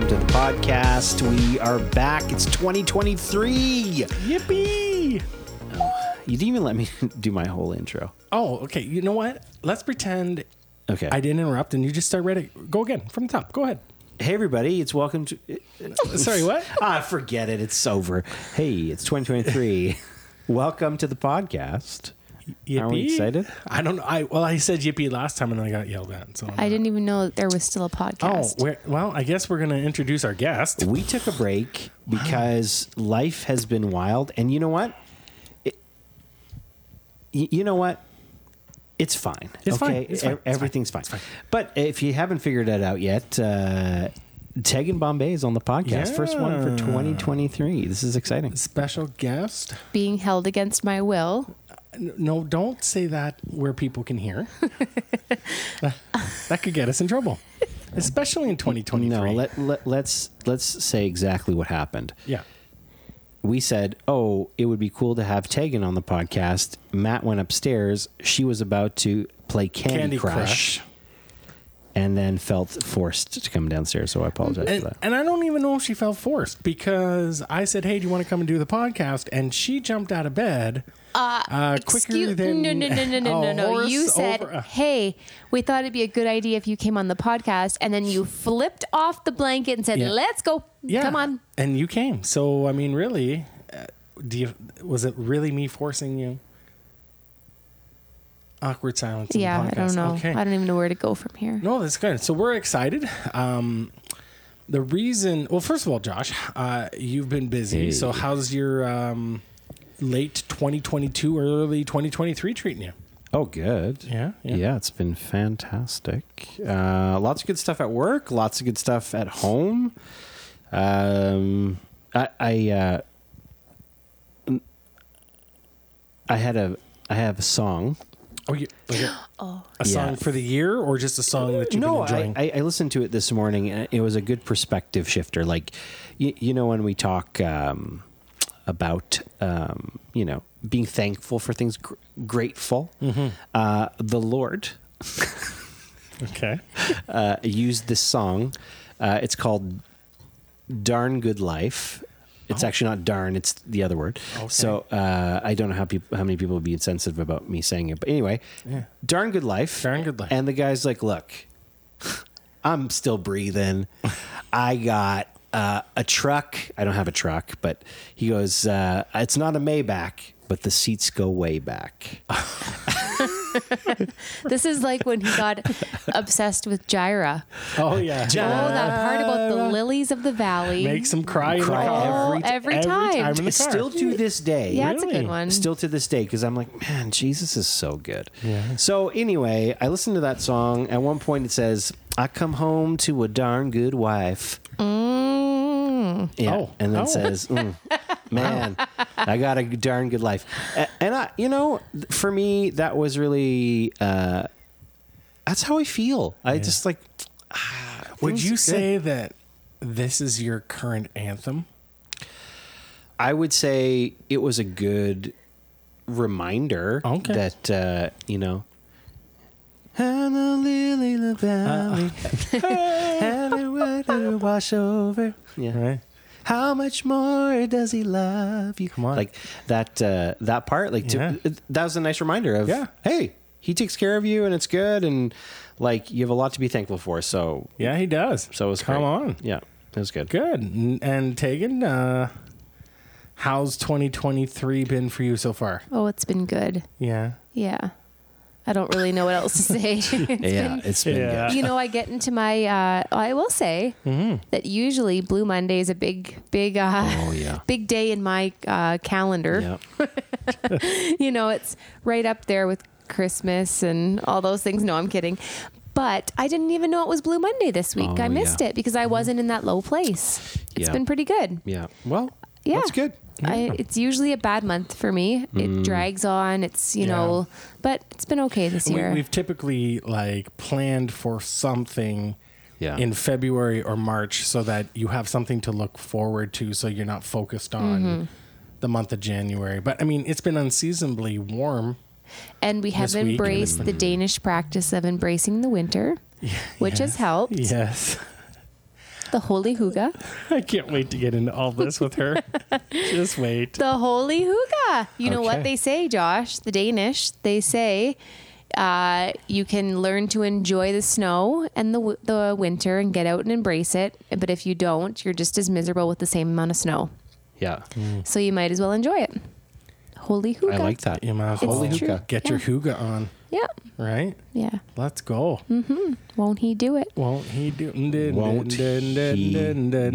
Welcome to the podcast. We are back. It's 2023. Yippee! You didn't even let me do my whole intro. Oh, okay. You know what? Let's pretend Okay. I didn't interrupt and you just start ready. Go again from the top. Go ahead. Hey, everybody. It's welcome to. Sorry, what? ah, forget it. It's over. Hey, it's 2023. welcome to the podcast. Yippee. Are we excited? I don't know. I well, I said yippee last time and I got yelled at. So I didn't even know that there was still a podcast. Oh, well, I guess we're gonna introduce our guest. We took a break because life has been wild. And you know what? It, you know what? It's fine. It's fine. okay? It's fine. E- It's fine. Everything's fine. It's fine. But if you haven't figured that out yet, uh, Tegan Bombay is on the podcast. First one for 2023. This is exciting. Special guest. Being held against my will. No, don't say that where people can hear. that, that could get us in trouble, especially in 2023. No, let, let, let's let's say exactly what happened. yeah. we said, "Oh, it would be cool to have Tegan on the podcast." Matt went upstairs. She was about to play Candy, Candy Crush, Crush. And then felt forced to come downstairs. So I apologize And, for that. and I don't even know if she felt forced because I said, "Hey, do you want to come and do the podcast?" And she jumped out of bed uh, quicker Excuse- than no, no, no, no, no, no, no. You said, over a- "Hey, we thought it'd be a good idea if you came on the podcast," and then you flipped off the blanket and said, Yeah. "Let's go, yeah, come on." and you came. So I mean, really, uh, do you? Was it really me forcing you? Awkward silence. in the Yeah, I don't know. Okay. I don't even know where to go from here. No, that's good. So we're excited. Um, the reason, well, first of all, Josh, uh, you've been busy. Hey. So how's your um, late 2022, early 2023 treating you? Oh, good. Yeah, yeah, yeah. it's been fantastic. Uh, lots of good stuff at work. Lots of good stuff at home. Um, I I, uh, I had a I have a song. Oh, you, like a, Oh, a song Yeah. for the year or just a song that you've no, been enjoying? I, I, I listened to it this morning, and it was a good perspective shifter. Like, you, you know, when we talk um, about, um, you know, being thankful for things, gr- grateful, Mm-hmm. uh, the Lord okay. uh, used this song. Uh, it's called "Darn Good Life." It's actually not "darn"; it's the other word. So uh, I don't know how people, how many people would be insensitive about me saying it, but anyway, Yeah. "Darn Good Life." Darn Good Life. And the guy's like, "Look, I'm still breathing. I got uh, a truck. I don't have a truck, but he goes, uh, it's not a Maybach, but the seats go way back. this is like when he got obsessed with Gyra. Oh, yeah. Oh, that part about the lilies of the valley. Makes him cry, in Cry the car. every- every every time. time in the car. Still to this day. yeah, it's a good one. Still to this day, because I'm like, man, Jesus is so good. Yeah. So anyway, I listened to that song. At one point, it says, "I come home to a darn good wife." Mm. Yeah, Oh. and then Oh. says, mm, "Man, I got a darn good life." And I, you know, for me, that was really uh, that's how I feel. I just like. ah, Would you say that this is your current anthem? I would say it was a good reminder Okay. that uh, you know. And the lily in the valley, and the water wash over. Yeah. Right. How much more does he love you? Come on. like that. Uh, that part, like, Yeah. to, that was a nice reminder of, Yeah. hey, he takes care of you, and it's good, and like you have a lot to be thankful for. So, Yeah, he does. so it was Come great. on. yeah, it was good. Good. N- And Tegan, uh, how's 2023 been for you so far? Oh, it's been good. Yeah. Yeah. I don't really know what else to say. It's Yeah, been- it's been Yeah. good. you know, I get into my. Uh, I will say that usually Blue Monday is a big, big, uh, Oh yeah. big day in my uh, calendar. Yeah. You know, it's right up there with Christmas and all those things. No, I'm kidding. But I didn't even know it was Blue Monday this week. Oh, I missed yeah. it because I wasn't in that low place. It's Yeah. been pretty good. Yeah. Well, Yeah. that's good. I, it's usually a bad month for me. It drags on. It's you Yeah. know, but it's been okay this year. we've typically like planned for something Yeah. in February or March so that you have something to look forward to so you're not focused on Mm-hmm. the month of January. But I mean, it's been unseasonably warm. And we have this week and embraced it's the Danish practice of embracing the winter, which has helped. Yes. The holy hygge. I can't wait to get into all this with her. Just wait. The holy hygge. You know what they say, Josh? The Danish. They say uh, you can learn to enjoy the snow and the the winter and get out and embrace it. But if you don't, you're just as miserable with the same amount of snow. Yeah. So you might as well enjoy it. Holy hygge. I like that. You might as It's well true. get your Yeah. hygge on, Yeah. right? Yeah. Let's go. Mhm. Won't he do it? Won't he do? Won't he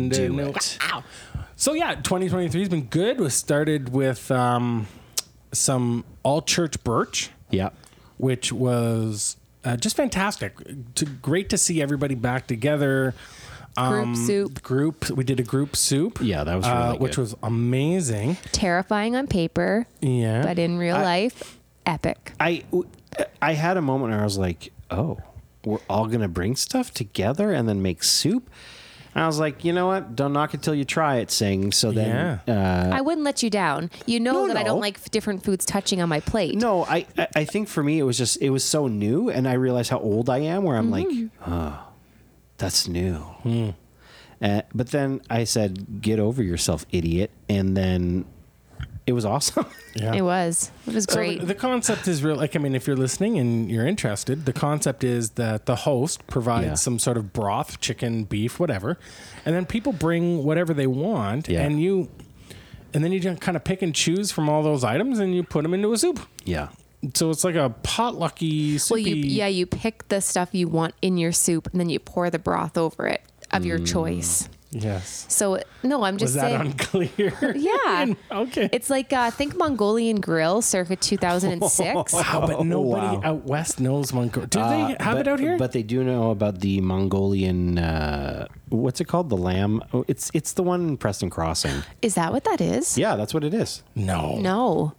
do it? So yeah, 2023 has been good. We started with um, some all church birch, Yeah. which was uh, just fantastic. To, great to see everybody back together. Group soup. Group. We did a group soup. Yeah, that was uh, really which was amazing. Terrifying on paper, Yeah. but in real I- life, epic. I I had a moment where I was like, "Oh, we're all gonna bring stuff together and then make soup." And I was like, "You know what? Don't knock it till you try it." Sing. So then, uh, I wouldn't let you down. You know No, that I don't like different foods touching on my plate. no, I I- I think for me it was just it was so new, and I realized how old I am. Where I'm like, "Oh, that's new." Uh, but then I said, "Get over yourself, idiot!" And then it was awesome. yeah. It was. It was great. the, the concept is real. Like, I mean, if you're listening and you're interested, the concept is that the host provides Yeah. some sort of broth, chicken, beef, whatever, and then people bring whatever they want, Yeah. and you, and then you just kind of pick and choose from all those items, and you put them into a soup. yeah. So it's like a potlucky soup. well, you yeah, you pick the stuff you want in your soup, and then you pour the broth over it of your Mm. choice. Yes. So no, I'm just Was that saying. unclear? Yeah. okay. It's like uh, think Mongolian Grill, circa 2006. wow, but nobody wow. out west knows Mongo. Do Uh, they have but- it out here? But they do know about the Mongolian. Uh, what's it called? The lamb. Oh, it's it's the one in Preston Crossing. Is that what that is? Yeah, that's what it is. no. No,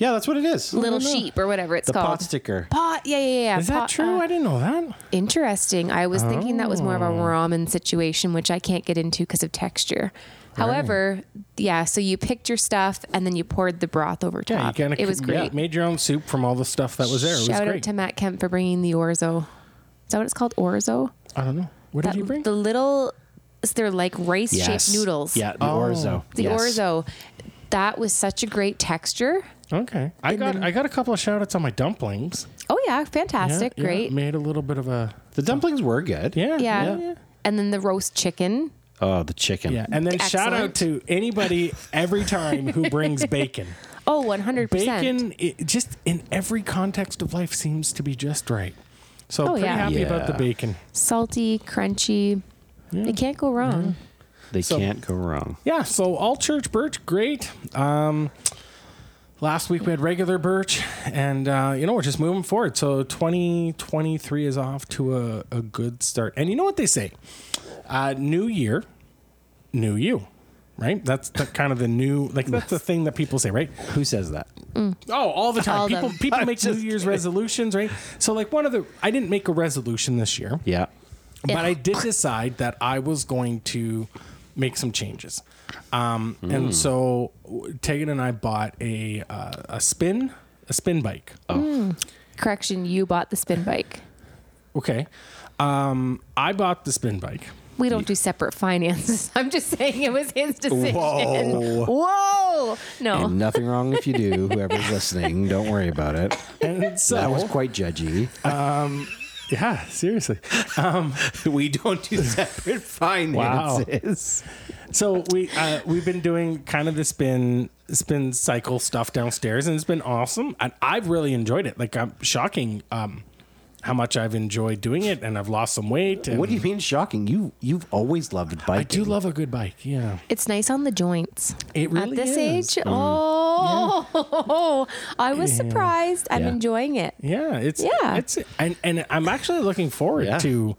Yeah, that's what it is. little sheep or whatever it's The called. pot sticker. Pot. Yeah, yeah, yeah. Is that pot, true? uh, I didn't know that. Interesting. I was thinking that was more of a Oh. ramen situation, which I can't get into because of texture. However, yeah, so you picked your stuff and then you poured the broth over Yeah, you top. kind of it was great. Yeah, made your own soup from all the stuff that was there. It was Shout great. out to Matt Kemp for bringing the orzo. Is that what it's called? Orzo? I don't know. What That- did you bring? The little, they're like rice shaped Yes. noodles. Yeah, the Oh. orzo. The yes. orzo. That was such a great texture. Okay, I got I got a couple of shout outs on my dumplings. Oh, yeah, fantastic. Yeah, yeah, great. made a little bit of a The dumplings were good. yeah Yeah. yeah. And then the roast chicken. Oh, the chicken. Yeah, and then shout out to anybody every time who brings bacon. Oh, 100%. Bacon, it just in every context of life, seems to be just right. So Oh, pretty yeah. happy about the bacon. Salty, crunchy. You can't go wrong. They So- can't go wrong. Yeah, so all church birch, great. Um, last week we had regular birch, and uh, you know we're just moving forward. So 2023 is off to a, a good start. And you know what they say? Uh, new year, new you. Right? That's the kind of the new like that's the thing that people say, right? Who says that? Oh, all the time. All people them. people make New Year's kidding. resolutions, right? So like one of the I didn't make a resolution this year. Yeah. But I did decide that I was going to make some changes. Um, Hmm. And so w- Tegan and I bought a uh, a spin a spin bike. Correction, you bought the spin bike. Okay. Um, I bought the spin bike. We don't do separate finances. I'm just saying it was his decision. Whoa. Whoa. No. And nothing wrong if you do. Whoever's listening, don't worry about it. And so That was quite judgy. Yeah, seriously. we don't do separate finances. Wow. So we uh, we've been doing kind of the spin spin cycle stuff downstairs, and it's been awesome. And I've really enjoyed it. Like I'm shocking um, how much I've enjoyed doing it, and I've lost some weight. And What do you mean shocking? You you've always loved biking. I do love a good bike. Yeah, It's nice on the joints. it really At this is. age, oh, I was surprised. I'm Yeah. enjoying it. Yeah, it's Yeah. it's and and I'm actually looking forward Yeah. to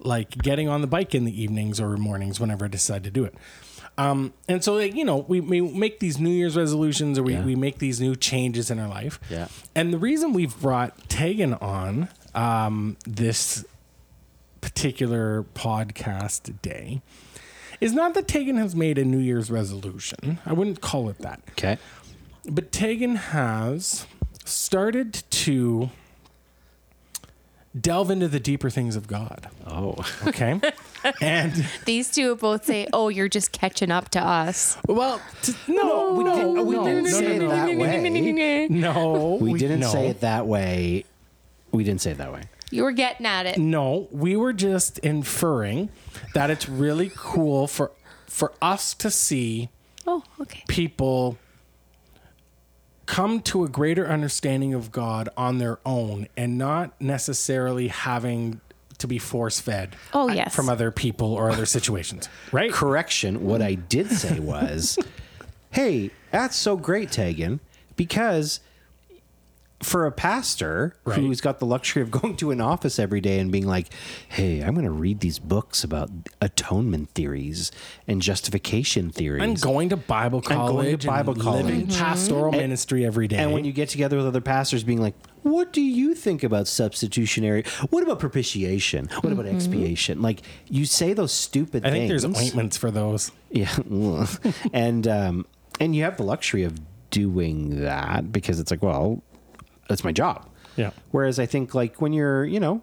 like getting on the bike in the evenings or mornings whenever I decide to do it. Um, and so like, you know, we, we make these New Year's resolutions or we, Yeah. we make these new changes in our life. Yeah. And the reason we've brought Tegan on um, this particular podcast day is not that Tegan has made a New Year's resolution. I wouldn't call it that. Okay. But Tegan has started to delve into the deeper things of God. Oh, Okay. and These two both say, "Oh, you're just catching up to us." well, t- no, we no, didn't- we no, didn't no, say no, it no, that way. No, we didn't no. say it that way. We didn't say it that way. You were getting at it. No, we were just inferring that it's really cool for for us to see Oh, okay. people come to a greater understanding of God on their own and not necessarily having to be force fed Oh, uh, yes. from other people or other situations, right? Correction. What I did say was, hey, that's so great, Tegan, because for a pastor Right. who's got the luxury of going to an office every day and being like, hey, I'm going to read these books about atonement theories and justification theories. I'm going to Bible college, going to college, Bible and college. living pastoral ministry every day. And when you get together with other pastors, being like, "What do you think about substitutionary? What about propitiation? What about expiation?" Like you say those stupid I think things. there's ointments for those. Yeah, and um, and you have the luxury of doing that because it's like, well, that's my job. Yeah. Whereas I think like when you're, you know,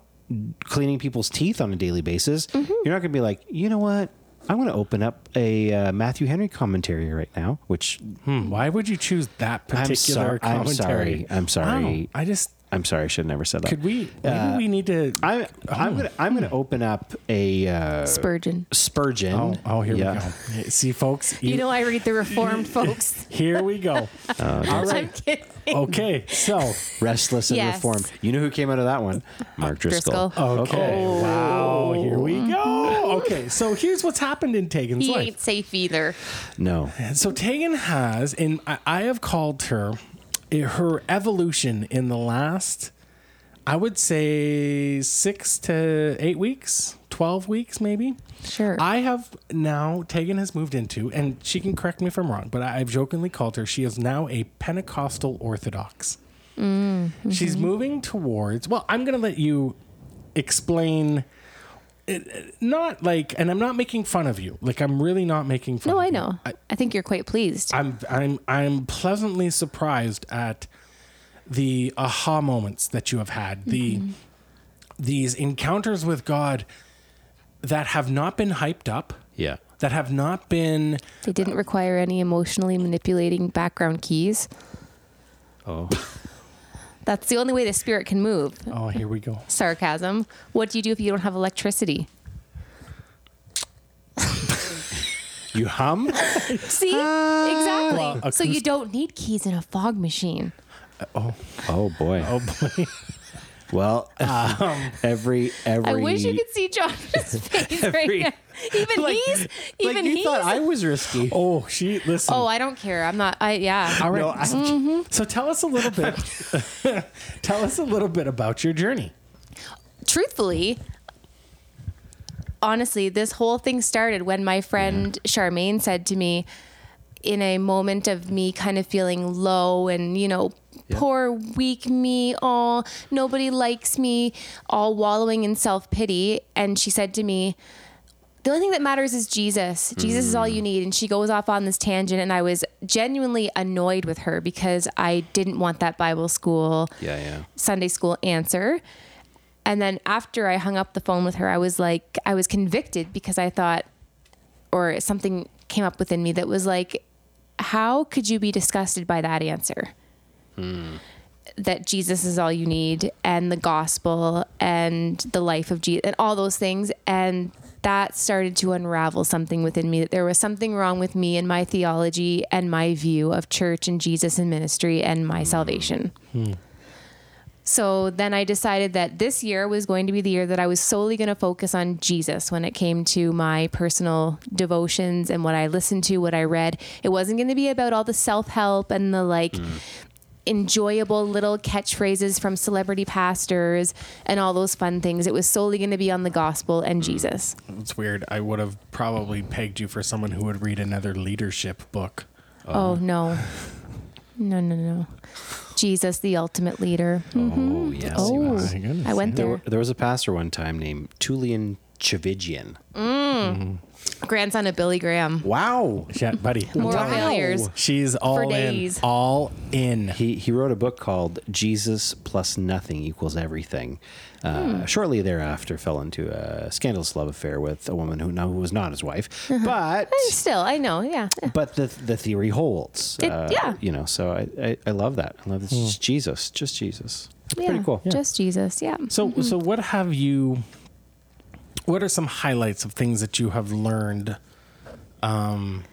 cleaning people's teeth on a daily basis, you're not going to be like, you know what? I want to open up a uh, Matthew Henry commentary right now, which Hmm, why would you choose that I'm particular sorry. I'm sorry. I'm sorry. Wow. I just I'm sorry, I should have never said that. could we maybe we need to I, I'm gonna I'm gonna open up a uh, Spurgeon. Spurgeon. Oh, oh here Yeah. we go. See folks, You know, I read the Reformed folks. here we go. All I'm kidding. Okay. So, Restless and Yes. Reformed. You know who came out of that one? Mark Driscoll. Driscoll. okay. Wow, here we go. Okay. So, here's what's happened in Tegan's He life. He ain't safe either. No. So Tegan has, and I, I have called her eh, her evolution in the last, I would say six to eight weeks, twelve weeks maybe. Sure. I have now Tegan has moved into, and she can correct me if I'm wrong, but I've jokingly called her. She is now a Pentecostal Orthodox. She's moving towards. Well, I'm going to let you explain. It, not like, and I'm not making fun of you. Like I'm really not making fun. Of you. No, of I you. know. I, think you're quite pleased. I'm I'm I'm pleasantly surprised at the aha moments that you have had. The mm-hmm. these encounters with God that have not been hyped up, Yeah. that have not been they didn't require any emotionally manipulating background keys. Oh. That's the only way the spirit can move. oh, here we go. Sarcasm. What do you do if you don't have electricity? You hum? See? Ah. exactly. Well, so you don't need keys in a fog machine. Uh, oh Oh boy. Oh boy. Well, um. every every. I wish you could see Josh's face Every- right now. Even Like- he's even like you he's thought I was risky. Oh, she listen. Oh, I don't care. I'm not I yeah. All right. No, I- Mm-hmm. So tell us a little bit. tell us a little bit about your journey. truthfully, honestly, this whole thing started when my friend Charmaine said to me, in a moment of me kind of feeling low and, you know, poor, weak me, oh, nobody likes me, all wallowing in self pity. And she said to me, the only thing that matters is Jesus. Jesus is all you mm. need. And she goes off on this tangent, and I was genuinely annoyed with her because I didn't want that Bible school Yeah, yeah. Sunday school answer. And then after I hung up the phone with her, I was like, I was convicted because I thought, or something came up within me that was like, how could you be disgusted by that answer? Hmm. That Jesus is all you need, and the gospel, and the life of Jesus, and all those things. And that started to unravel something within me that there was something wrong with me and my theology and my view of church and Jesus and ministry and my salvation. So then I decided that this year was going to be the year that I was solely going to focus on Jesus when it came to my personal devotions and what I listened to, what I read. It wasn't going to be about all the self help and the like enjoyable little catchphrases from celebrity pastors and all those fun things. It was solely going to be on the gospel and hmm. Jesus. It's weird. I would have probably pegged you for someone who would read another leadership book. Oh, um, no. No, no, no. Jesus, the ultimate leader. Oh mm-hmm. yes. Oh. My goodness. I went There, there. there was a pastor one time named Tullian Tchividjian. Mm. Mm-hmm. Grandson of Billy Graham. Wow. Yeah, buddy. I'm More failures. She's all in. days. All in. He he wrote a book called Jesus plus nothing equals everything. Uh, hmm. Shortly thereafter, fell into a scandalous love affair with a woman who, no, who was not his wife, uh-huh. but eh, Still, I know. Yeah. but the the theory holds. It- uh, yeah. you know. So I, I, I love that. I love this. Hmm. Just Jesus, just Jesus. Yeah. pretty cool. Just Jesus. Yeah. So, so mm-hmm. what have you? What are some highlights of things that you have learned, um,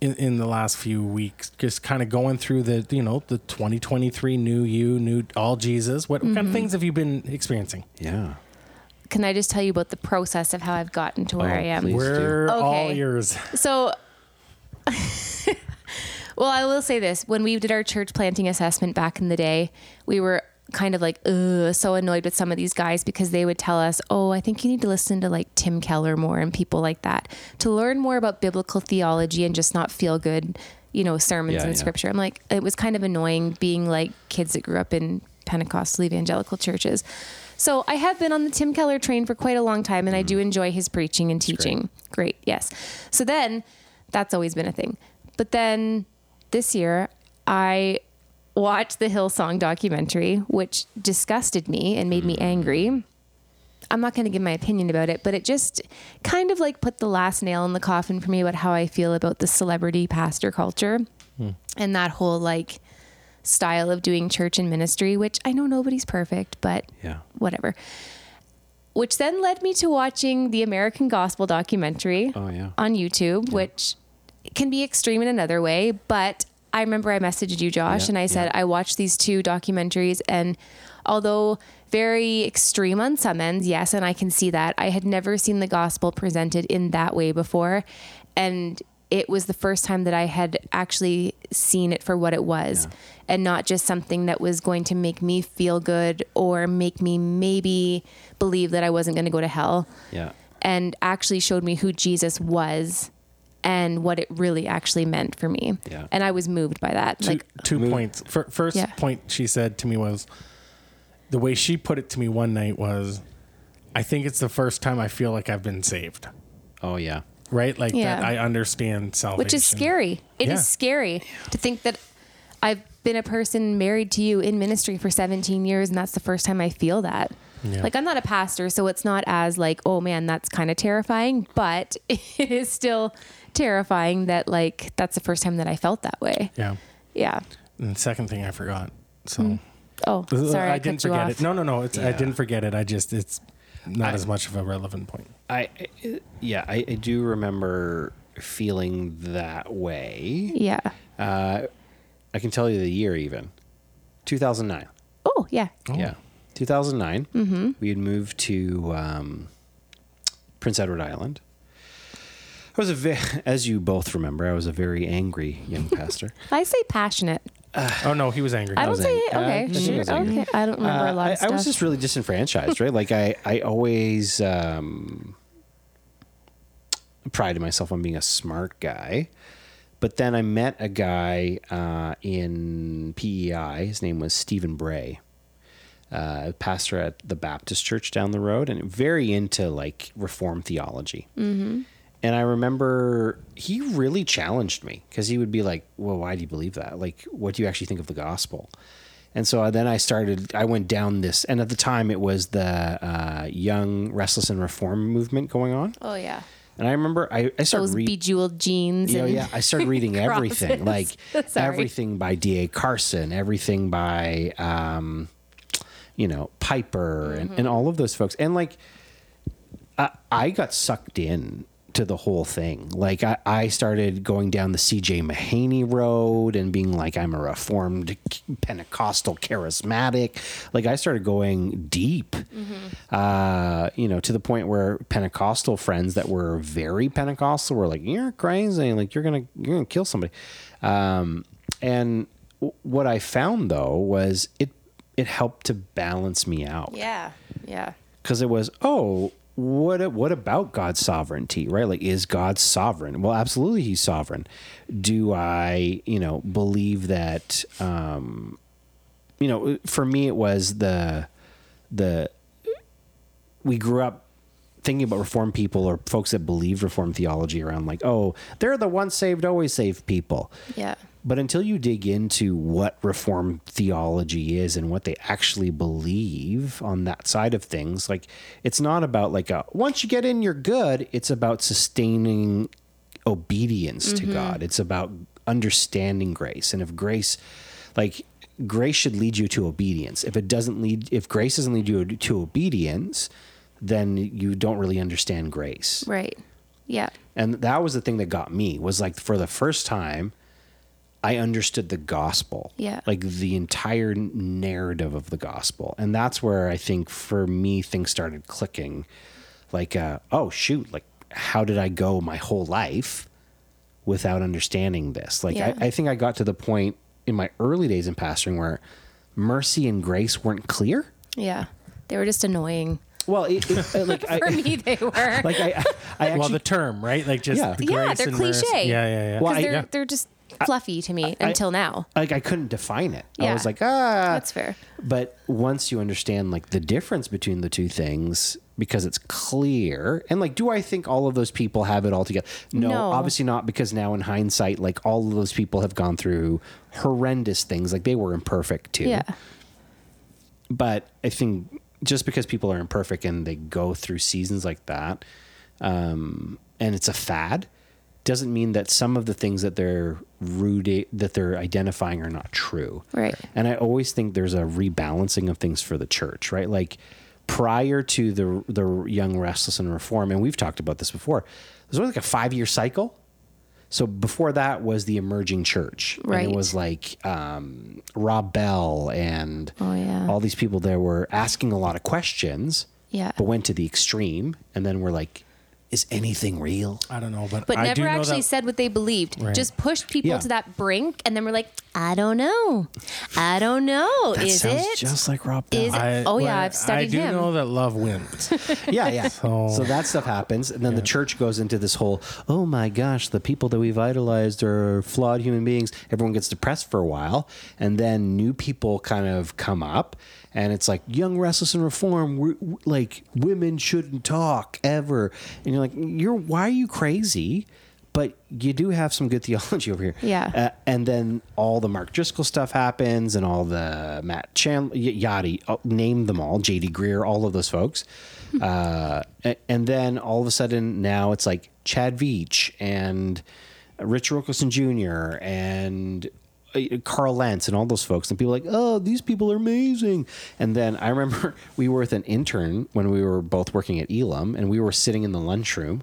in in the last few weeks? Just kind of going through the you know the 2023 new you, new all Jesus. What, what kind of things have you been experiencing? Yeah. Can I just tell you about the process of how I've gotten to where Oh, I am? We're Okay. all yours. So, well, I will say this: when we did our church planting assessment back in the day, we were kind of like, ugh, so annoyed with some of these guys because they would tell us, "Oh, I think you need to listen to like Tim Keller more and people like that to learn more about biblical theology and just not feel good." You know, sermons Yeah, and yeah. scripture. I'm like, it was kind of annoying being like kids that grew up in Pentecostal evangelical churches. So I have been on the Tim Keller train for quite a long time, and I do mm-hmm. enjoy his preaching and teaching. Great, yes. So then, that's always been a thing. But then this year, I watched the Hillsong documentary, which disgusted me and made me mm. angry. I'm not going to give my opinion about it, but it just kind of like put the last nail in the coffin for me about how I feel about the celebrity pastor culture hmm. and that whole like style of doing church and ministry, which I know nobody's perfect, but Yeah. whatever. Which then led me to watching the American Gospel documentary Oh yeah. on YouTube, which can be extreme in another way. But I remember I messaged you, Josh, Yeah, and I said yeah. I watched these two documentaries, and although very extreme on some ends, yes, and I can see that, I had never seen the gospel presented in that way before, and it was the first time that I had actually seen it for what it was. And not just something that was going to make me feel good or make me maybe believe that I wasn't going to go to hell Yeah. and actually showed me who Jesus was and what it really actually meant for me. Yeah. And I was moved by that. Two, Like, two Move- points. Fir- First Yeah. point she said to me was the way she put it to me one night was, "I think it's the first time I feel like I've been saved." Oh yeah. Right, like Yeah. that. I understand salvation, which is scary. It is Yeah. scary to think that I've been a person married to you in ministry for 17 years and that's the first time I feel that. Yeah. Like I'm not a pastor, so it's not as like, oh man, that's kind of terrifying, but it is still terrifying that like that's the first time that I felt that way. Yeah. Yeah. And the second thing I forgot. So Oh, Hmm. sorry, I, I didn't cut you forget off. it. No, no, no. It's I didn't forget it. I just it's not I- as much of a relevant point. I I- yeah. I, I do remember feeling that way. Yeah. Uh, I can tell you the year even. 2009. Oh, yeah. Yeah. 2009. Mm-hmm. We had moved to um, Prince Edward Island. I was a ve- as you both remember, I was a very angry young pastor. I say passionate. Oh no, he was angry. I don't was say angry. it. Uh, Okay. I was Sure. angry. okay. I don't remember a lot Uh, of I, I was just really disenfranchised, right? Like I, I always um, prided myself on being a smart guy. But then I met a guy uh, in PEI. His name was Stephen Bray, uh, pastor at the Baptist church down the road, and very into like Reformed theology. Mm-hmm. And I remember he really challenged me because he would be like, "Well, why do you believe that? Like, what do you actually think of the gospel?" And so then I started. I went down this, and at the time it was the uh, young restless and reform movement going on. oh, yeah. And I remember I, I started Those reading. bejeweled jeans. Yeah, and yeah. I started reading everything, like everything by D.A. Carson, everything by, um, you know, Piper, and, Mm-hmm. and all of those folks. And like, I, I got sucked in to the whole thing. Like, I, I started going down the C.J. Mahaney road and being like, I'm a reformed Pentecostal charismatic. Like, I started going deep, uh, you know, to the point where Pentecostal friends that were very Pentecostal were like, "You're crazy! Like, you're gonna you're gonna kill somebody." Um, and w- what I found though was it it helped to balance me out Yeah. Yeah. because it was oh what what about God's sovereignty right like is God sovereign well absolutely he's sovereign do I you know believe that um you know for me it was the the we grew up thinking about reformed people or folks that believe reformed theology around like, oh, they're the once saved, always saved people. Yeah. But until you dig into what reform theology is and what they actually believe on that side of things, like it's not about like a once you get in, you're good. It's about sustaining obedience to mm-hmm. God. It's about understanding grace. And if grace, like grace should lead you to obedience. If it doesn't lead, if grace doesn't lead you to obedience, then you don't really understand grace Right. Yeah. and that was the thing that got me was like for the first time i understood the gospel Yeah. like the entire narrative of the gospel and that's where i think for me things started clicking like uh, oh shoot like how did i go my whole life without understanding this like Yeah. I, I think i got to the point in my early days in pastoring where mercy and grace weren't clear Yeah. They were just annoying. well it, it, like For I, me, they were. like i i actually well, the term, right? Like just Yeah. the Yeah, they're and mercy. cliche. Yeah, yeah, yeah. Well, Because I- they're yeah. they're just fluffy to me I- until now. like I couldn't define it. Yeah. I was like, ah, That's fair. But once you understand like the difference between the two things, because it's clear, and like, do I think all of those people have it all together? No, No. obviously not. Because now in hindsight, like all of those people have gone through horrendous things. Like they were imperfect too. Yeah. But I think just because people are imperfect and they go through seasons like that, um, and it's a fad, doesn't mean that some of the things that they're rooted that they're identifying are not true. Right. And I always think there's a rebalancing of things for the church, right? Like prior to the the young restless and reform, and we've talked about this before. There's only like a five year cycle. So before that was the emerging church, and Right. it was like um, Rob Bell and Oh, yeah. all these people there were asking a lot of questions, Yeah. but went to the extreme, and then were like, "Is anything real?" I don't know, but But I do never know actually that- said what they believed. Right. Just pushed people Yeah. to that brink, and then we're like, I don't know. I don't know. That Is sounds it? just like Rob Bell. Is it? I, oh yeah, I've studied I do him. know that love wins. yeah, yeah. So, So- that stuff happens, and then the church goes into this whole, oh my gosh, the people that we've idolized are flawed human beings. Everyone gets depressed for a while, and then new people kind of come up, and it's like young, restless, and reform. We're, like women shouldn't talk ever, and you're like, you're why are you crazy? But you do have some good theology over here. Yeah. Uh, and then all the Mark Driscoll stuff happens, and all the Matt Chandler, y- Yachty, uh, name them all, J.D. Greear, all of those folks. uh, and then all of a sudden, now it's like Chad Veach and Rich Wilkerson Jr. and Uh, Carl Lentz and all those folks. And people like, oh, these people are amazing. And then I remember we were with an intern when we were both working at Elam, and we were sitting in the lunchroom,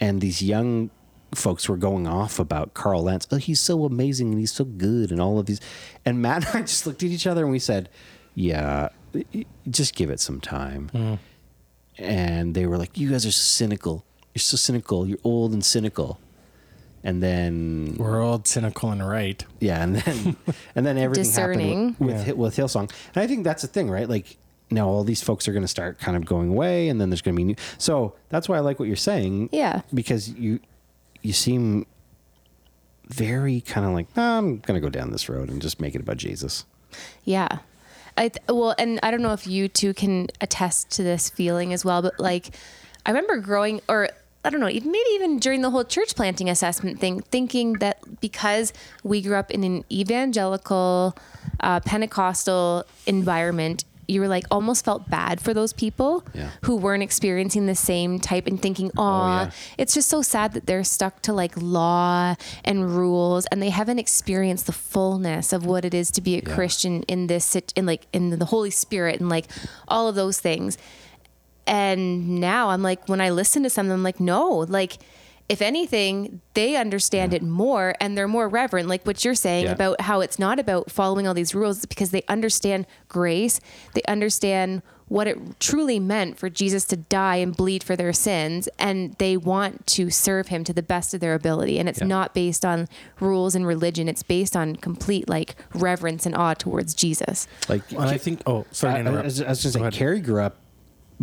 and these young folks were going off about Carl Lentz. Oh, he's so amazing and he's so good and all of these. And Matt and I just looked at each other and we said, yeah, just give it some time. Mm. And they were like, you guys are so cynical. You're so cynical. You're old and cynical. And then We're all cynical, and right. yeah, and then and then everything Discerning. happened with with, Yeah. with Hillsong. And I think that's the thing, right? Like now all these folks are going to start kind of going away, and then there's going to be new. So that's why I like what you're saying. Yeah. because you you seem very kind of like "Nah, I'm going to go down this road and just make it about Jesus. Yeah. I th- well, and I don't know if you two can attest to this feeling as well, but like I remember growing or I don't know, maybe even during the whole church planting assessment thing, thinking that because we grew up in an evangelical uh, Pentecostal environment, you were like almost felt bad for those people Yeah. who weren't experiencing the same type and thinking, "Aw, yeah. it's just so sad that they're stuck to like law and rules and they haven't experienced the fullness of what it is to be a Yeah. Christian in this in like in the Holy Spirit and like all of those things. And now I'm like when I listen to something I'm like no, like if anything, they understand it more and they're more reverent, like what you're saying Yeah. about how it's not about following all these rules because they understand grace. They understand what it truly meant for Jesus to die and bleed for their sins, and they want to serve him to the best of their ability. And it's Yeah. not based on rules and religion, it's based on complete like reverence and awe towards Jesus. Like And I think. Oh, sorry to I, I, was, I was just Go saying, ahead. Carrie grew up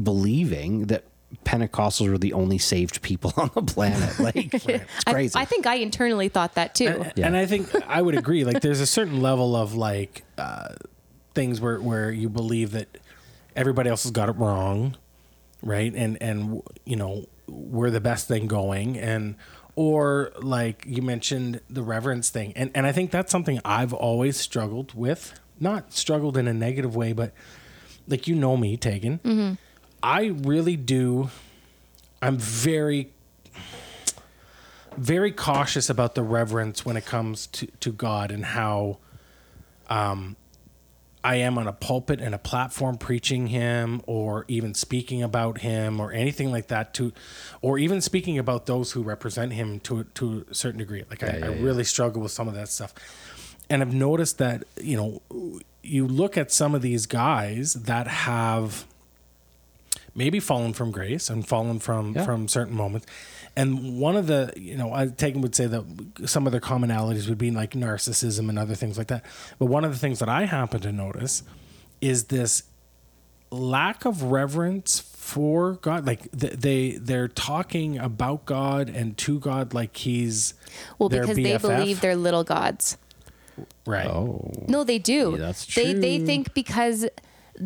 believing that Pentecostals were the only saved people on the planet. Like it's I- crazy. I, think I internally thought that too. And, Yeah. and I think I would agree. Like, there's a certain level of like uh, things where where you believe that everybody else has got it wrong, right? And and you know we're the best thing going, and or like you mentioned the reverence thing, and and I think that's something I've always struggled with. Not struggled in a negative way, but like you know me, Tegan. I really do. I'm very very cautious about the reverence when it comes to, to God and how um, I am on a pulpit and a platform preaching Him or even speaking about Him or anything like that to, or even speaking about those who represent Him to to a certain degree. Like I, I really struggle with some of that stuff, and I've noticed that you know you look at some of these guys that have maybe fallen from grace and fallen from Yeah. from certain moments. And one of the, you know, I Tegan would say that some of the commonalities would be like narcissism and other things like that. But one of the things that I happen to notice is this lack of reverence for God. Like they they're talking about God and to God like he's Well, their because they believe they're little gods. right. Oh, No, they do. Yeah, that's They they think because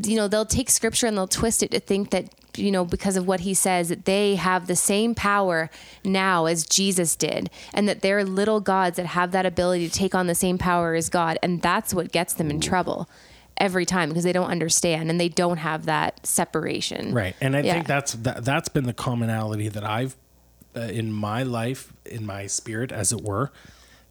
you know they'll take scripture and they'll twist it to think that you know because of what he says that they have the same power now as Jesus did and that they're little gods that have that ability to take on the same power as God and that's what gets them in trouble every time because they don't understand and they don't have that separation. Right, and I Yeah. think that's that, that's been the commonality that I've uh, in my life, in my spirit, as it were.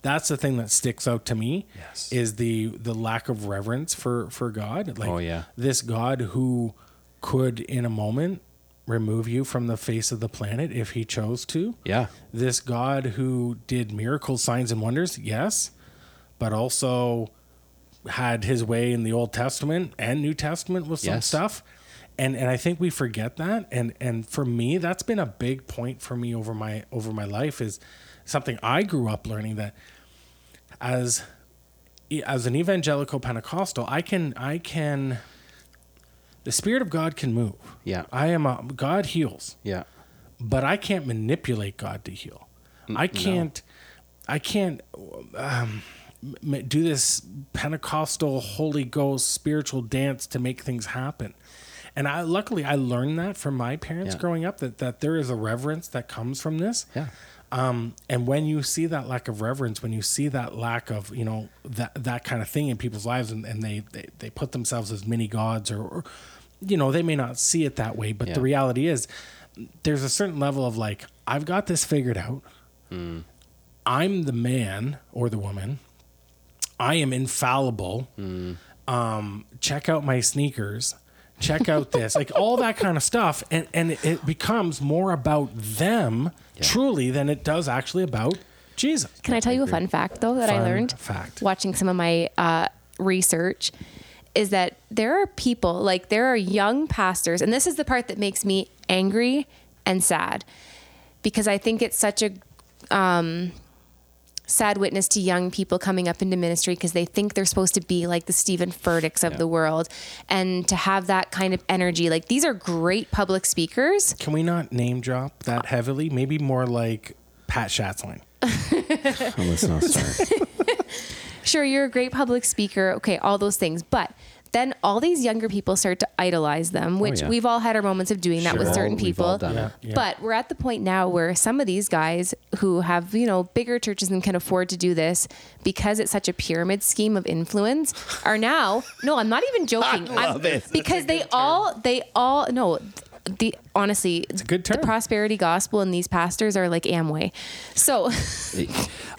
That's the thing that sticks out to me. Yes. is the the lack of reverence for for God. Like, Oh, yeah. this God who could, in a moment, remove you from the face of the planet if He chose to. yeah. This God who did miracles, signs, and wonders, yes, but also had his way in the Old Testament and New Testament with some Yes. stuff. And and I think we forget that. And and for me, that's been a big point for me over my over my life is something I grew up learning that as as an evangelical Pentecostal, I can I can the Spirit of God can move. Yeah. I am a God heals Yeah. but I can't manipulate God to heal. I can't. I can't um, do this Pentecostal Holy Ghost spiritual dance to make things happen. And I luckily I learned that from my parents Yeah. growing up that that there is a reverence that comes from this. Yeah. Um, and when you see that lack of reverence, when you see that lack of, you know, that that kind of thing in people's lives and, and they, they, they put themselves as mini gods or, or, you know, they may not see it that way, but the reality is there's a certain level of like, I've got this figured out. I'm the man or the woman. I am infallible. Um, check out my sneakers. Check out this, like all that kind of stuff, and and it becomes more about them truly than it does actually about Jesus. Can I tell you a fun fact though that I learned fact. watching some of my uh, research is that there are people like there are young pastors and this is the part that makes me angry and sad because I think it's such a um, sad witness to young people coming up into ministry because they think they're supposed to be like the Stephen Furticks of the world and to have that kind of energy like these are great public speakers Can we not name drop that heavily? Maybe more like Pat Schatzline. Oh, let's not start. sure you're a great public speaker okay all those things but then all these younger people start to idolize them oh, which Oh, yeah. we've all had our moments of doing that with Sure. certain oh, We've all people done. Yeah, yeah. but we're at the point now where some of these guys who have you know bigger churches and can afford to do this because it's such a pyramid scheme of influence are now no i'm not even joking love I'm, it. Because they all they all no the honestly it's a good term. the prosperity gospel and these pastors are like amway so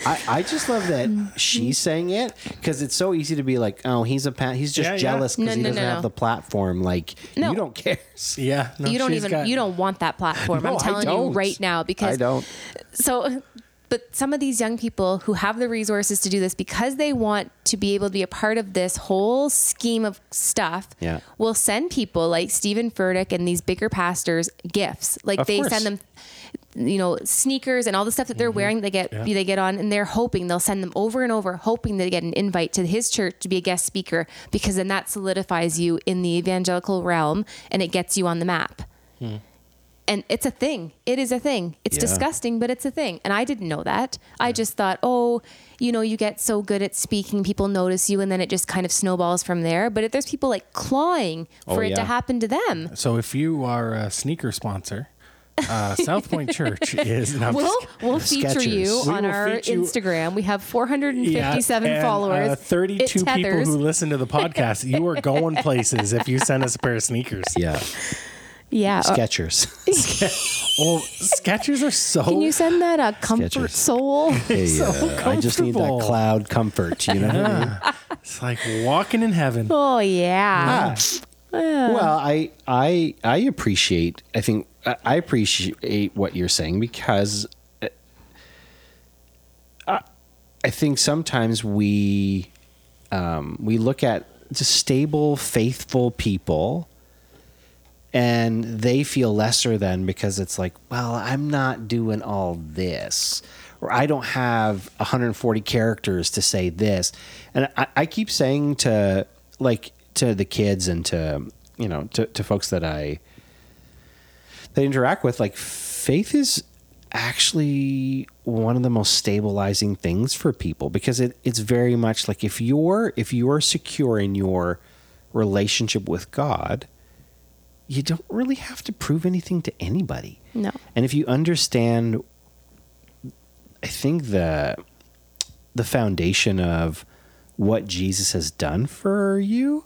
I, I just love that she's saying it because it's so easy to be like, oh, he's a pat. He's just Yeah, yeah. jealous because No, he no, doesn't no, have the platform. Like No. you don't care. Yeah, no, you don't she's even got- you don't want that platform No, i'm I telling you don't. right now because I don't. so but some of these young people who have the resources to do this because they want to be able to be a part of this whole scheme of stuff Yeah. will send people like Stephen Furtick and these bigger pastors gifts like Of they course. send them you know sneakers and all the stuff that they're wearing they get Mm-hmm. Yeah. they get on and they're hoping they'll send them over and over hoping they get an invite to his church to be a guest speaker because then that solidifies you in the evangelical realm and it gets you on the map And it's a thing. It is a thing. It's Yeah. disgusting, but it's a thing. And I didn't know that. I just thought, oh, you know, you get so good at speaking, people notice you, and then it just kind of snowballs from there. But if there's people like clawing for Oh, it to happen to them, So if you are a sneaker sponsor, uh, South Point Church is. No, I'm we'll we'll feature you We on our you- Instagram. We have 457 and, followers. Uh, It 32 people tethers. who listen to the podcast. You are going places if you send us a pair of sneakers. Yeah. Yeah. uh, Skechers. Oh, Skechers are so. Can you send that a comfort Skechers. soul? Hey, uh, I just need that cloud comfort, you know? what I mean? It's like walking in heaven. Oh yeah. Well, I I I appreciate. I think I I appreciate what you're saying because uh, I, I think sometimes we um, we look at just stable, faithful people, and they feel lesser than because it's like, well, I'm not doing all this. Or I don't have 140 characters to say this, and I, I keep saying to like to the kids and to you know to, to folks that I that interact with, like faith is actually one of the most stabilizing things for people because it, it's very much like if you're if you're secure in your relationship with God, you don't really have to prove anything to anybody. No. And if you understand I think the the foundation of what Jesus has done for you,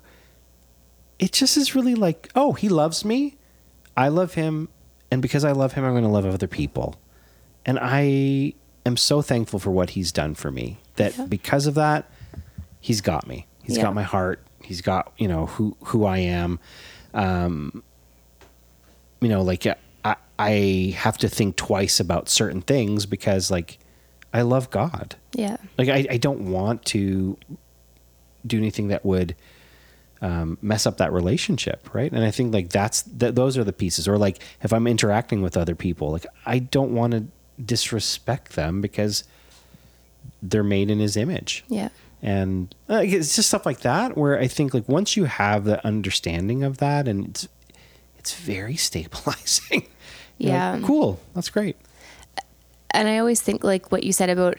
it just is really like, oh, he loves me. I love him. And because I love him, I'm going to love other people. And I am so thankful for what he's done for me that Yeah. because of that, he's got me. He's Yeah. got my heart. He's got, you know, who, who I am. Um, you know, like I, I have to think twice about certain things because like I love God. Yeah. Like I, I don't want to do anything that would um, mess up that relationship, right? And I think like that's th- those are the pieces. Or like if I'm interacting with other people, like I don't want to disrespect them because they're made in His image. Yeah. And uh, it's just stuff like that where I think like once you have the understanding of that, and it's it's very stabilizing. You're like, Yeah. cool. That's great. and I always think like what you said about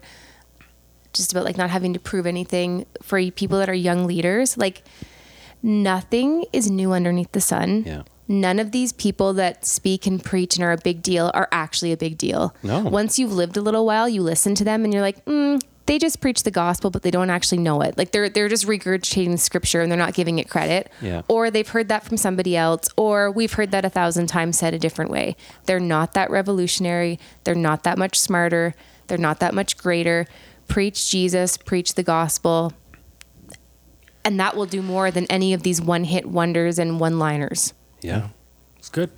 just about like not having to prove anything for people that are young leaders. Like nothing is new underneath the sun. Yeah. None of these people that speak and preach and are a big deal are actually a big deal. No. Once you've lived a little while, you listen to them and you're like, mm, they just preach the gospel, but they don't actually know it. Like they're they're just regurgitating scripture and they're not giving it credit. Yeah. Or they've heard that from somebody else, or we've heard that a thousand times said a different way. They're not that revolutionary. They're not that much smarter. They're not that much greater. Preach Jesus, preach the gospel. And that will do more than any of these one hit wonders and one liners. Yeah. It's good.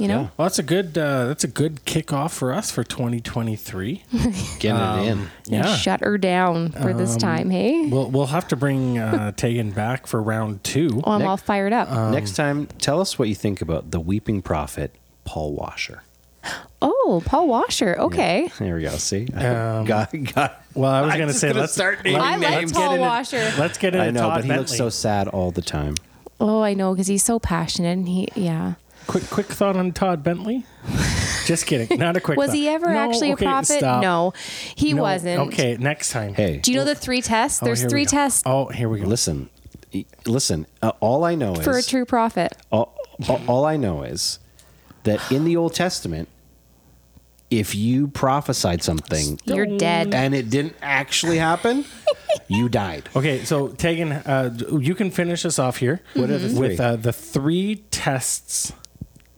You know? Yeah. Well, that's a good. Uh, that's a good kickoff for us for 2023. Getting it in. yeah. Shut her down for this time, hey? We'll we'll have to bring uh, Tegan back for round two. Oh, I'm Nick- all fired up. Next time, tell us what you think about the weeping prophet, Paul Washer. oh, Paul Washer. Okay. There we go. See, Um, got got. Well, I was going to say gonna let's start naming I like names. Paul into- Washer. Let's get into I know, Todd but he looks so sad all the time. Oh, I know, because he's so passionate and he, yeah. Quick quick thought on Todd Bentley. Just kidding. Not a quick. Was thought. he ever No, actually okay, a prophet? stop. No, he No, wasn't. Okay, next time. Hey, Do you know the three tests? Oh, There's here we three go. tests Oh, here we go. listen, y- listen. Uh, all I know is for a is true prophet. all, all, all I know is that in the Old Testament, if you prophesied something You're dead. and it didn't actually happen, you died. Okay, so Tegan, uh, you can finish us off here. What are the with uh, the three tests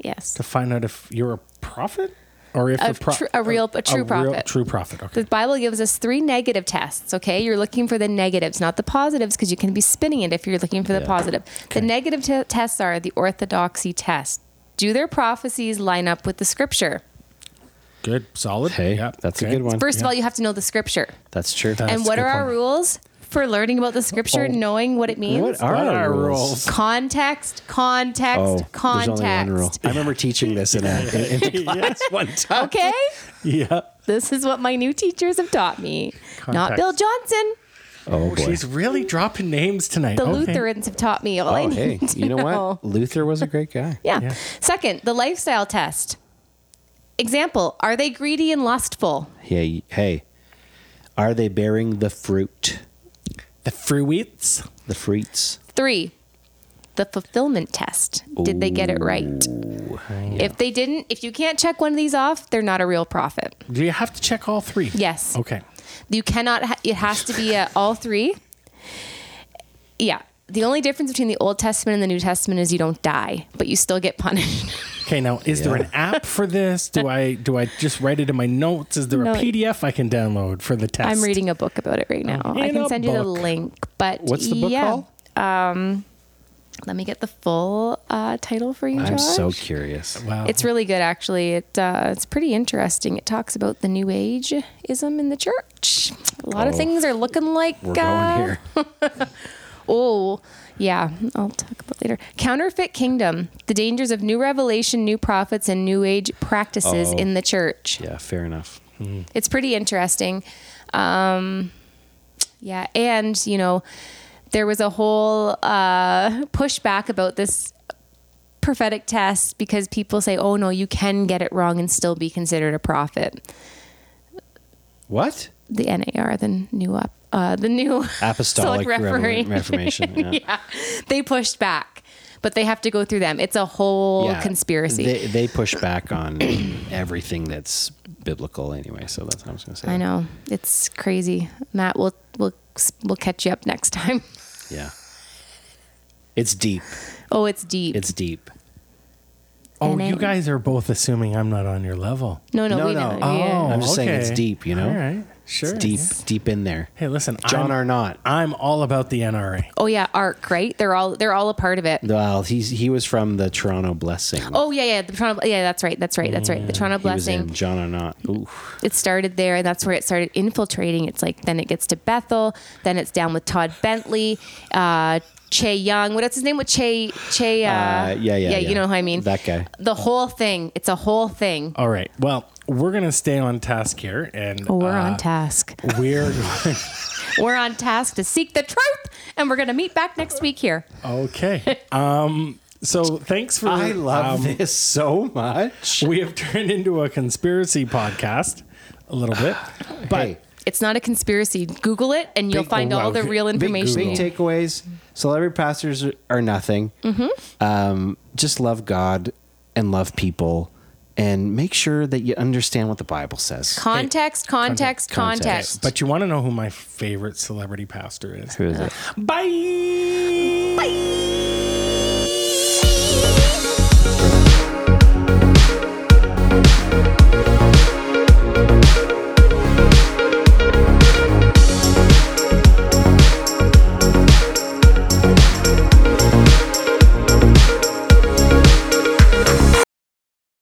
Yes. to find out if you're a prophet or if A a, pro- tru- a real- a true real prophet. true prophet. Okay. The Bible gives us three negative tests, okay? You're looking for the negatives, not the positives, because you can be spinning it if you're looking for the Yeah. positive. The negative te- tests are the orthodoxy test. Do their prophecies line up with the scripture? Good, solid. Hey, Yeah, that's okay. a good one. First of all, you have to know the scripture. That's true. That's and what are good our rules for learning about the scripture, Oh. knowing what it means? what are our rules? rules? Context, context, Oh, there's context. only one rule. I remember teaching this in a, in, in a class one time. Okay? Yeah. this is what my new teachers have taught me. Not Bill Johnson. Oh, oh boy. She's really dropping names tonight. The Okay. Lutherans have taught me all I Oh need hey, to you know know. what? Luther was a great guy. Yeah. Yeah. Second, the lifestyle test. Example: Are they greedy and lustful? Hey, hey, are they bearing the fruit, The fruits. the fruits? Three, the fulfillment test. Did they get it right? If they didn't, if you can't check one of these off, they're not a real prophet. Do you have to check all three? Yes. Okay. You cannot. Ha- it has to be uh, all three. Yeah. The only difference between the Old Testament and the New Testament is you don't die, but you still get punished. Okay. Now, is there an app for this? Do I do I just write it in my notes? Is there No. a PDF I can download for the test? I'm reading a book about it right now. I can a send you the link. But What's the book yeah. called? Let me get the full uh, title for you, I'm Josh. so curious. Wow. It's really good, actually. It uh, it's pretty interesting. It talks about the New Age ism in the church. A lot of Oh. things are looking like We're uh, going here. Oh, yeah. I'll talk about later. Counterfeit kingdom: the dangers of new revelation, new prophets, and new age practices Oh. in the church. Yeah, fair enough. It's pretty interesting. Um, yeah, and you know, there was a whole uh, pushback about this prophetic test because people say, "Oh no, you can get it wrong and still be considered a prophet." What? The NAR, the new up, uh, the new Apostolic Referee. Revel- Reformation. Yeah. yeah, they pushed back, but they have to go through them. It's a whole Yeah, conspiracy. They, they push back on everything that's biblical anyway. So that's what I was going to say. I know it's crazy. Matt, we'll we'll we'll catch you up next time. Yeah. It's deep. Oh, it's deep. It's deep. oh, and you it- guys are both assuming I'm not on your level. no, no, No, we no. know. Oh, Yeah. I'm just saying it's deep, you know? All right. Sure. It's deep, deep in there. Hey, listen, John I'm, Arnott. I'm all about the NRA. Oh yeah, ARC, right? They're all they're all a part of it. Well, he's he was from the Toronto Blessing. Oh yeah, yeah, the Toronto. Yeah, that's right. That's right. That's right. The Toronto he was Blessing. in John Arnott. Ooh. It started there, and that's where it started infiltrating. It's like then it gets to Bethel, then it's down with Todd Bentley, uh, Che Ahn. What's his name? With Che Che? Uh, Uh, yeah, yeah, yeah. yeah. You know who I mean? That guy. The whole thing. It's a whole thing. All right. Well, we're gonna stay on task here, and we're uh, on task. We're We're on task to seek the truth, and we're gonna meet back next week here. okay. Um. So thanks for. I love um, this so much. We have turned into a conspiracy podcast a little bit, but Hey, It's not a conspiracy. Google it, and you'll Big- find oh, all wow. the real information. big you- takeaways. Celebrity pastors are nothing. Mm-hmm. Um, just love God and love people, and make sure that you understand what the Bible says. Context, context, context. context. but you want to know who my favorite celebrity pastor is? Who is it? Bye. Bye.